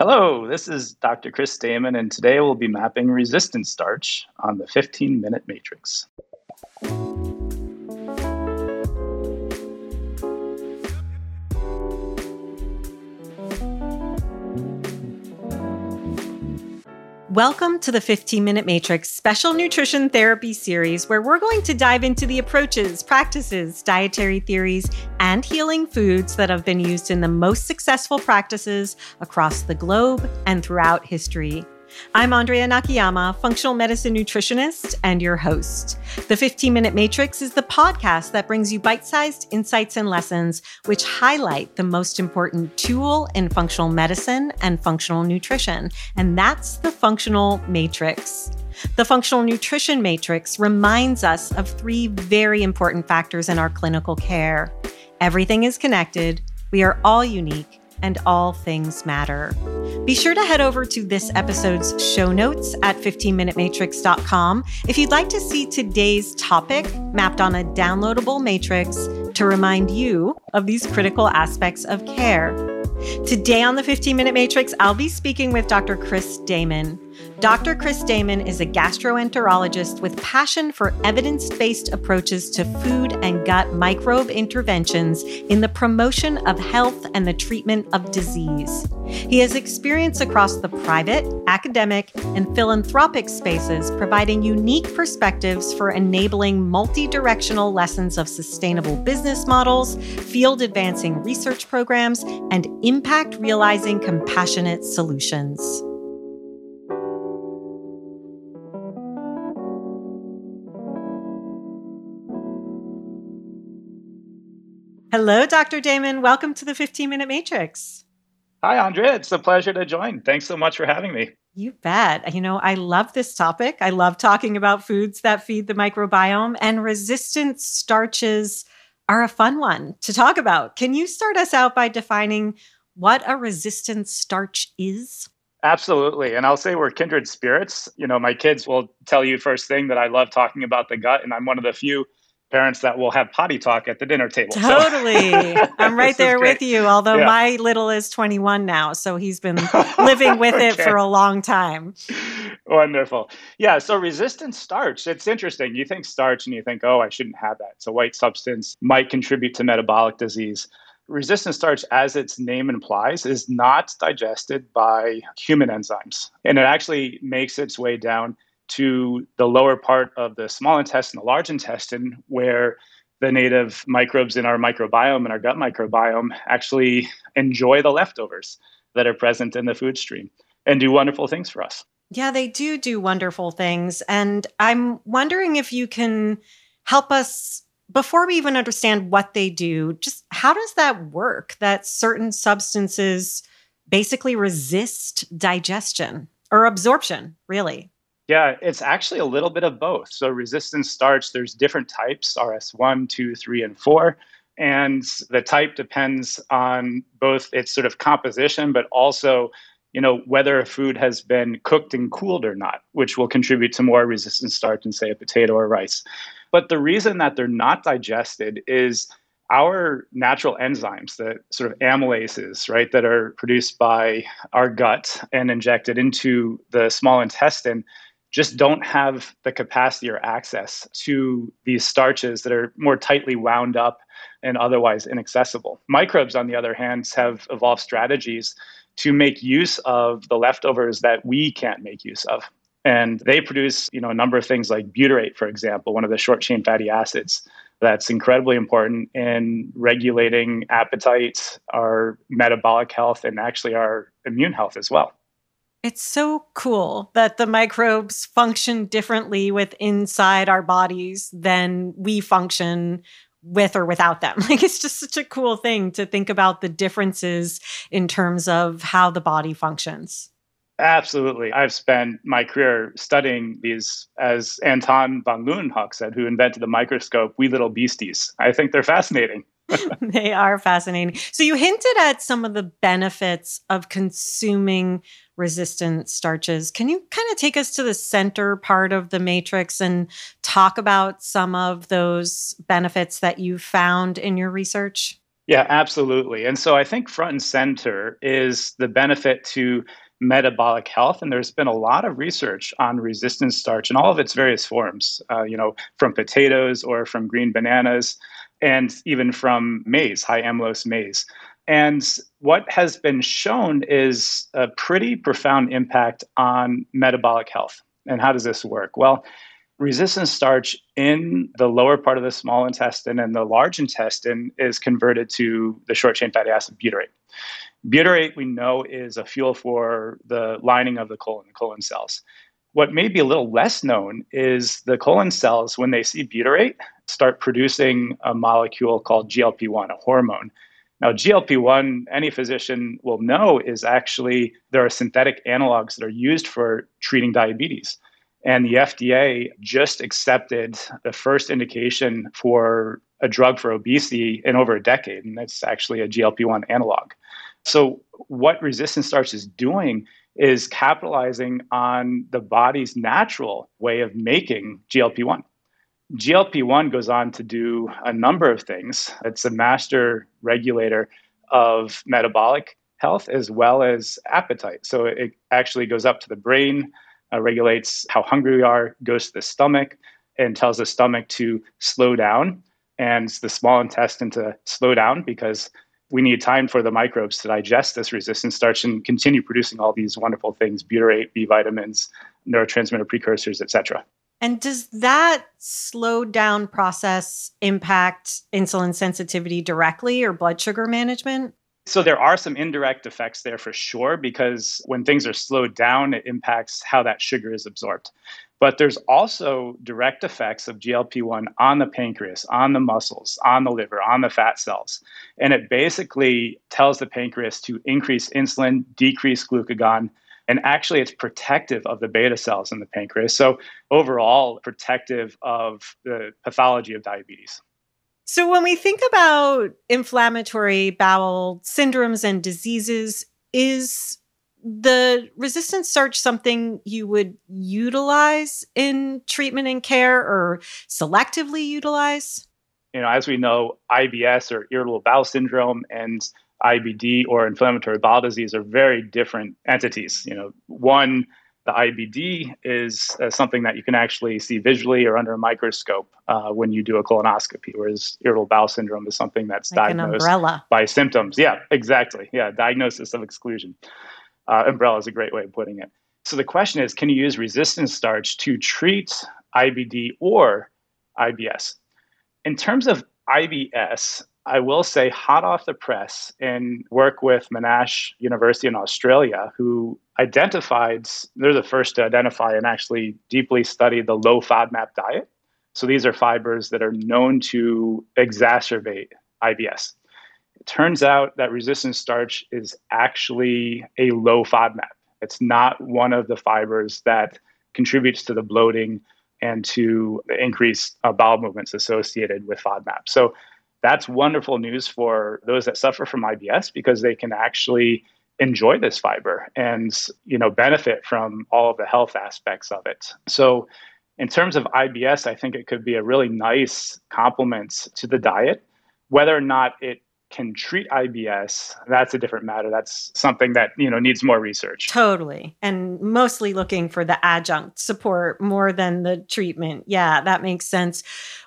Hello, this is Dr. Chris Damon, and today we'll be mapping resistant starch on the 15 minute matrix. Welcome to the 15 Minute Matrix Special Nutrition Therapy Series, where we're going to dive into the approaches, practices, dietary theories, and healing foods that have been used in the most successful practices across the globe and throughout history. I'm Andrea Nakayama, functional medicine nutritionist and your host. The 15 Minute Matrix is the podcast that brings you bite sized insights and lessons which highlight the most important tool in functional medicine and functional nutrition, and that's the functional matrix. The functional nutrition matrix reminds us of three very important factors in our clinical care. Everything is connected, we are all unique, and all things matter. Be sure to head over to this episode's show notes at 15minutematrix.com if you'd like to see today's topic mapped on a downloadable matrix to remind you of these critical aspects of care. Today on the 15 Minute Matrix, I'll be speaking with Dr. Chris Damon. Dr. Chris Damon is a gastroenterologist with passion for evidence based approaches to food and gut microbe interventions in the promotion of health and the treatment of disease. He has experience across the private, academic, and philanthropic spaces, providing unique perspectives for enabling multi directional lessons of sustainable business models, field advancing research programs, and impact realizing compassionate solutions. Hello, Dr. Damon. Welcome to the 15 Minute Matrix. Hi, Andrea. It's a pleasure to join. Thanks so much for having me. You bet. You know, I love this topic. I love talking about foods that feed the microbiome, and resistant starches are a fun one to talk about. Can you start us out by defining what a resistant starch is? Absolutely. And I'll say we're kindred spirits. You know, my kids will tell you first thing that I love talking about the gut, and I'm one of the few parents that will have potty talk at the dinner table. Totally. So. I'm right there with you, although yeah. my little is 21 now. So he's been living with okay. it for a long time. Wonderful. Yeah. So resistant starch, it's interesting. You think starch and you think, oh, I shouldn't have that. It's a white substance, might contribute to metabolic disease. Resistant starch, as its name implies, is not digested by human enzymes. And it actually makes its way down to the lower part of the small intestine, the large intestine, where the native microbes in our microbiome and our gut microbiome actually enjoy the leftovers that are present in the food stream and do wonderful things for us. Yeah, they do do wonderful things. And I'm wondering if you can help us, before we even understand what they do, just how does that work that certain substances basically resist digestion or absorption, really? Yeah, it's actually a little bit of both. So resistant starch, there's different types, RS1, 2, 3, and 4. And the type depends on both its sort of composition, but also, you know, whether a food has been cooked and cooled or not, which will contribute to more resistant starch than, say, a potato or rice. But the reason that they're not digested is our natural enzymes, the sort of amylases, right, that are produced by our gut and injected into the small intestine just don't have the capacity or access to these starches that are more tightly wound up and otherwise inaccessible. Microbes, on the other hand, have evolved strategies to make use of the leftovers that we can't make use of. And they produce, you know, a number of things like butyrate, for example, one of the short chain fatty acids that's incredibly important in regulating appetite, our metabolic health, and actually our immune health as well. It's so cool that the microbes function differently with inside our bodies than we function with or without them. Like it's just such a cool thing to think about the differences in terms of how the body functions. Absolutely. I've spent my career studying these, as Anton von Leeuwenhoek said, who invented the microscope, wee little beasties. I think they're fascinating. they are fascinating. So, you hinted at some of the benefits of consuming resistant starches. Can you kind of take us to the center part of the matrix and talk about some of those benefits that you found in your research? Yeah, absolutely. And so I think front and center is the benefit to metabolic health. And there's been a lot of research on resistant starch in all of its various forms, uh, you know, from potatoes or from green bananas, and even from maize, high amylose maize. And what has been shown is a pretty profound impact on metabolic health. And how does this work? Well, resistant starch in the lower part of the small intestine and the large intestine is converted to the short chain fatty acid butyrate. Butyrate, we know, is a fuel for the lining of the colon, the colon cells. What may be a little less known is the colon cells, when they see butyrate, start producing a molecule called GLP 1, a hormone. Now, GLP 1, any physician will know, is actually there are synthetic analogs that are used for treating diabetes. And the FDA just accepted the first indication for a drug for obesity in over a decade, and that's actually a GLP 1 analog. So, what resistant starch is doing is capitalizing on the body's natural way of making GLP 1. GLP 1 goes on to do a number of things. It's a master regulator of metabolic health as well as appetite. So, it actually goes up to the brain uh, regulates how hungry we are, goes to the stomach, and tells the stomach to slow down and the small intestine to slow down because we need time for the microbes to digest this resistant starch and continue producing all these wonderful things butyrate b vitamins neurotransmitter precursors etc and does that slow down process impact insulin sensitivity directly or blood sugar management so there are some indirect effects there for sure, because when things are slowed down, it impacts how that sugar is absorbed. But there's also direct effects of GLP 1 on the pancreas, on the muscles, on the liver, on the fat cells. And it basically tells the pancreas to increase insulin, decrease glucagon, and actually it's protective of the beta cells in the pancreas. So overall, protective of the pathology of diabetes. So, when we think about inflammatory bowel syndromes and diseases, is the resistant starch something you would utilize in treatment and care or selectively utilize? You know, as we know, IBS or irritable bowel syndrome and IBD or inflammatory bowel disease are very different entities. You know, one the IBD is uh, something that you can actually see visually or under a microscope uh, when you do a colonoscopy, whereas irritable bowel syndrome is something that's like diagnosed by symptoms. Yeah, exactly. Yeah, diagnosis of exclusion. Uh, umbrella is a great way of putting it. So the question is can you use resistant starch to treat IBD or IBS? In terms of IBS, I will say hot off the press and work with Monash University in Australia, who identified, they're the first to identify and actually deeply study the low FODMAP diet. So these are fibers that are known to exacerbate IBS. Turns out that resistant starch is actually a low FODMAP. It's not one of the fibers that contributes to the bloating and to the increased uh, bowel movements associated with FODMAP. So that's wonderful news for those that suffer from IBS because they can actually enjoy this fiber and you know benefit from all of the health aspects of it. So in terms of IBS, I think it could be a really nice complement to the diet. Whether or not it can treat IBS, that's a different matter. That's something that, you know, needs more research. Totally. And mostly looking for the adjunct support more than the treatment. Yeah, that makes sense.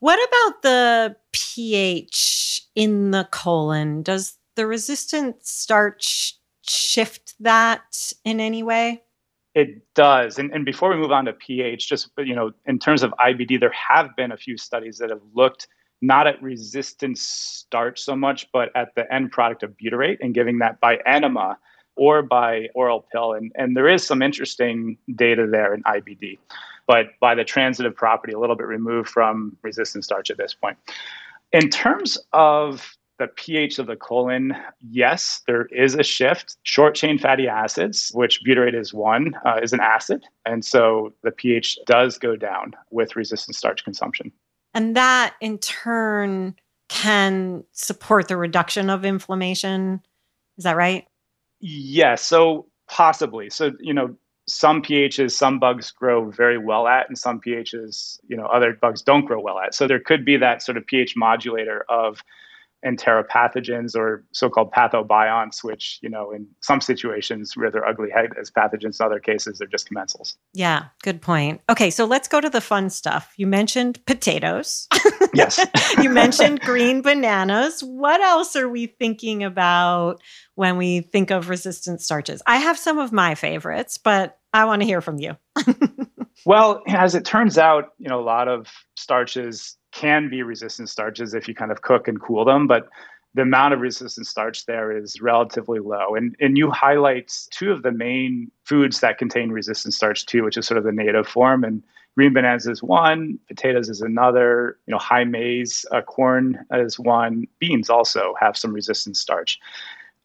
What about the pH in the colon? Does the resistant starch shift that in any way? It does. And, and before we move on to pH, just, you know, in terms of IBD, there have been a few studies that have looked not at resistant starch so much, but at the end product of butyrate and giving that by enema or by oral pill. And, and there is some interesting data there in IBD, but by the transitive property, a little bit removed from resistant starch at this point. In terms of the pH of the colon, yes, there is a shift. Short chain fatty acids, which butyrate is one, uh, is an acid. And so the pH does go down with resistant starch consumption. And that in turn can support the reduction of inflammation. Is that right? Yes. So possibly. So, you know, some pHs, some bugs grow very well at, and some pHs, you know, other bugs don't grow well at. So there could be that sort of pH modulator of enteropathogens or so-called pathobionts, which, you know, in some situations where they're ugly head as pathogens, in other cases they're just commensals. Yeah, good point. Okay, so let's go to the fun stuff. You mentioned potatoes. Yes. you mentioned green bananas. What else are we thinking about when we think of resistant starches? I have some of my favorites, but I want to hear from you. well, as it turns out, you know, a lot of starches can be resistant starches if you kind of cook and cool them, but the amount of resistant starch there is relatively low. And, and you highlight two of the main foods that contain resistant starch too, which is sort of the native form. And green bananas is one, potatoes is another, you know, high maize, uh, corn is one, beans also have some resistant starch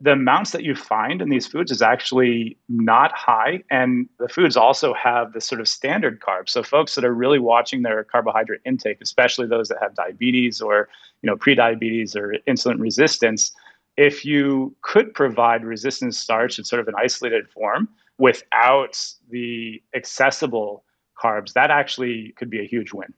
the amounts that you find in these foods is actually not high. And the foods also have the sort of standard carbs. So folks that are really watching their carbohydrate intake, especially those that have diabetes or you know prediabetes or insulin resistance, if you could provide resistant starch in sort of an isolated form without the accessible carbs, that actually could be a huge win.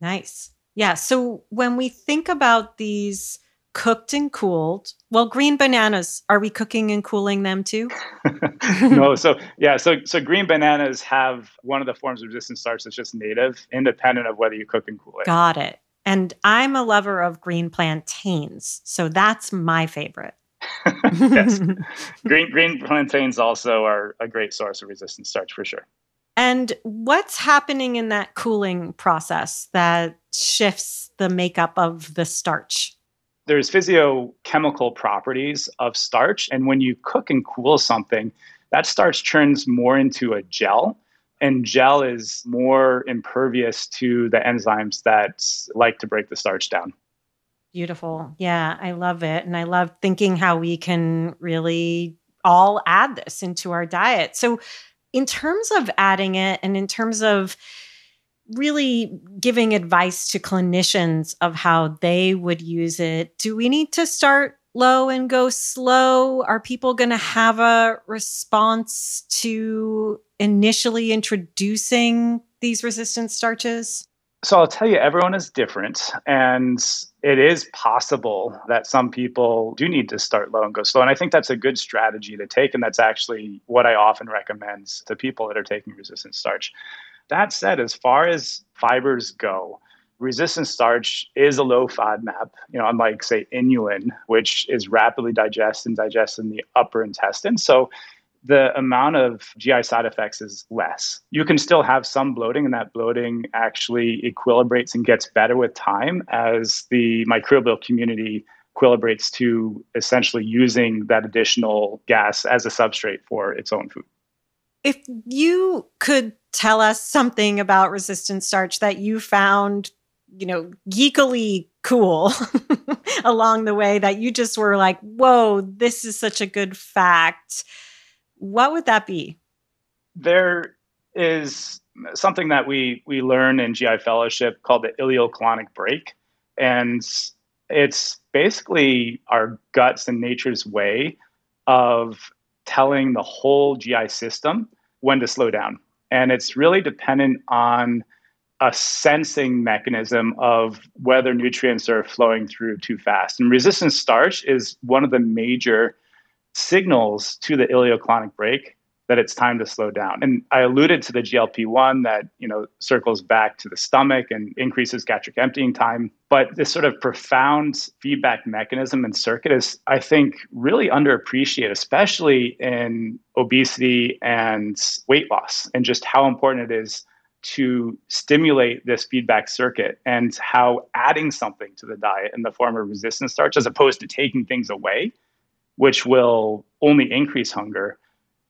Nice. Yeah. So when we think about these cooked and cooled. Well, green bananas, are we cooking and cooling them too? no, so yeah, so so green bananas have one of the forms of resistant starch that's just native, independent of whether you cook and cool it. Got it. And I'm a lover of green plantains, so that's my favorite. yes. Green green plantains also are a great source of resistant starch for sure. And what's happening in that cooling process that shifts the makeup of the starch? There's physiochemical properties of starch. And when you cook and cool something, that starch turns more into a gel. And gel is more impervious to the enzymes that like to break the starch down. Beautiful. Yeah, I love it. And I love thinking how we can really all add this into our diet. So, in terms of adding it and in terms of really giving advice to clinicians of how they would use it. Do we need to start low and go slow? Are people going to have a response to initially introducing these resistant starches? So I'll tell you, everyone is different. And it is possible that some people do need to start low and go slow. And I think that's a good strategy to take. And that's actually what I often recommend to people that are taking resistant starch. That said, as far as fibers go, resistant starch is a low FODMAP, you know, unlike say inulin, which is rapidly digested and digested in the upper intestine. So the amount of GI side effects is less. You can still have some bloating, and that bloating actually equilibrates and gets better with time as the microbial community equilibrates to essentially using that additional gas as a substrate for its own food. If you could tell us something about resistant starch that you found, you know, geekily cool along the way that you just were like, whoa, this is such a good fact, what would that be? There is something that we we learn in GI fellowship called the ileocolonic brake. And it's basically our guts and nature's way of telling the whole GI system when to slow down. And it's really dependent on a sensing mechanism of whether nutrients are flowing through too fast. And resistant starch is one of the major signals to the ileocolonic brake that it's time to slow down. And I alluded to the GLP-1 that, you know, circles back to the stomach and increases gastric emptying time, but this sort of profound feedback mechanism and circuit is I think really underappreciated, especially in obesity and weight loss and just how important it is to stimulate this feedback circuit and how adding something to the diet in the form of resistant starch as opposed to taking things away which will only increase hunger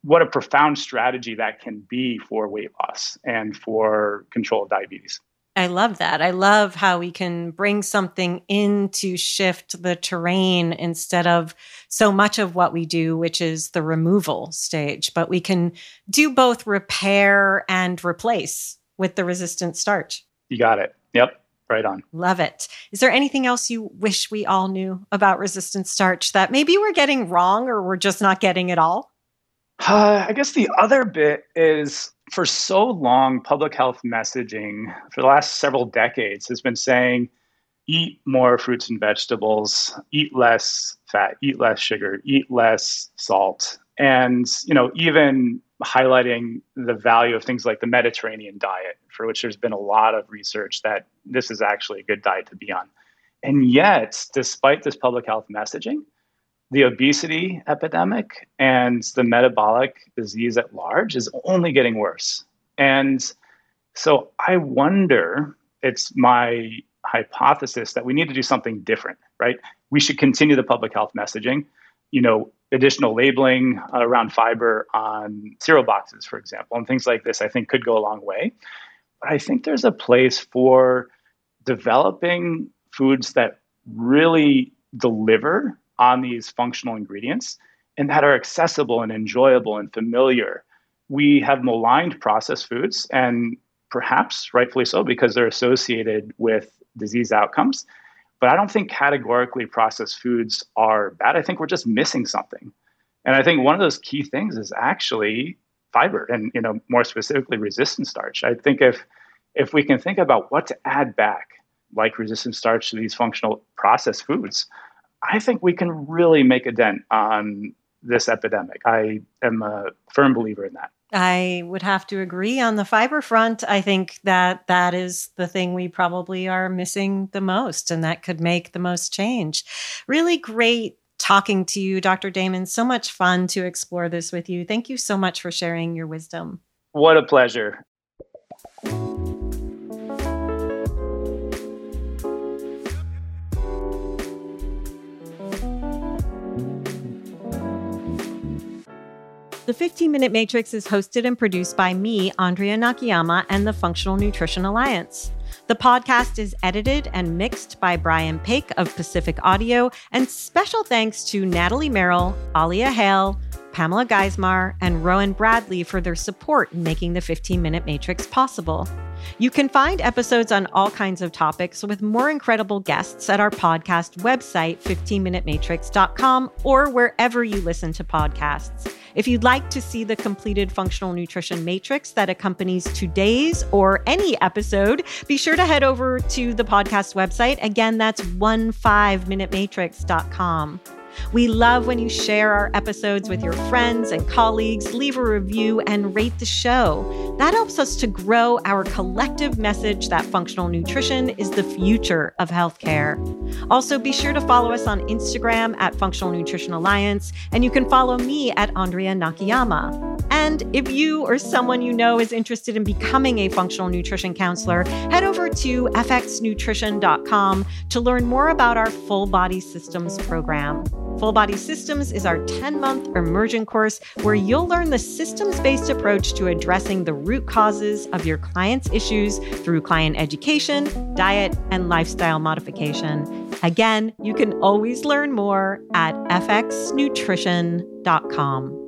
what a profound strategy that can be for weight loss and for control of diabetes. I love that. I love how we can bring something in to shift the terrain instead of so much of what we do, which is the removal stage. But we can do both repair and replace with the resistant starch. You got it. Yep. Right on. Love it. Is there anything else you wish we all knew about resistant starch that maybe we're getting wrong or we're just not getting at all? Uh, I guess the other bit is for so long, public health messaging for the last several decades has been saying eat more fruits and vegetables, eat less fat, eat less sugar, eat less salt. And, you know, even highlighting the value of things like the Mediterranean diet, for which there's been a lot of research that this is actually a good diet to be on. And yet, despite this public health messaging, the obesity epidemic and the metabolic disease at large is only getting worse. And so I wonder, it's my hypothesis that we need to do something different, right? We should continue the public health messaging. You know, additional labeling around fiber on cereal boxes, for example, and things like this, I think could go a long way. But I think there's a place for developing foods that really deliver on these functional ingredients and that are accessible and enjoyable and familiar. We have maligned processed foods, and perhaps rightfully so because they're associated with disease outcomes. But I don't think categorically processed foods are bad. I think we're just missing something. And I think one of those key things is actually fiber and you know more specifically resistant starch. I think if if we can think about what to add back like resistant starch to these functional processed foods, I think we can really make a dent on this epidemic. I am a firm believer in that. I would have to agree on the fiber front. I think that that is the thing we probably are missing the most, and that could make the most change. Really great talking to you, Dr. Damon. So much fun to explore this with you. Thank you so much for sharing your wisdom. What a pleasure. The 15 Minute Matrix is hosted and produced by me, Andrea Nakayama, and the Functional Nutrition Alliance. The podcast is edited and mixed by Brian Paik of Pacific Audio, and special thanks to Natalie Merrill, Alia Hale, Pamela Geismar, and Rowan Bradley for their support in making the 15 Minute Matrix possible. You can find episodes on all kinds of topics with more incredible guests at our podcast website, 15minutematrix.com, or wherever you listen to podcasts. If you'd like to see the completed functional nutrition matrix that accompanies today's or any episode, be sure to head over to the podcast website. Again, that's 15minutematrix.com. We love when you share our episodes with your friends and colleagues, leave a review, and rate the show. That helps us to grow our collective message that functional nutrition is the future of healthcare. Also, be sure to follow us on Instagram at Functional Nutrition Alliance, and you can follow me at Andrea Nakayama. And if you or someone you know is interested in becoming a functional nutrition counselor, head over to fxnutrition.com to learn more about our full body systems program. Full Body Systems is our 10 month immersion course where you'll learn the systems based approach to addressing the root causes of your client's issues through client education, diet, and lifestyle modification. Again, you can always learn more at fxnutrition.com.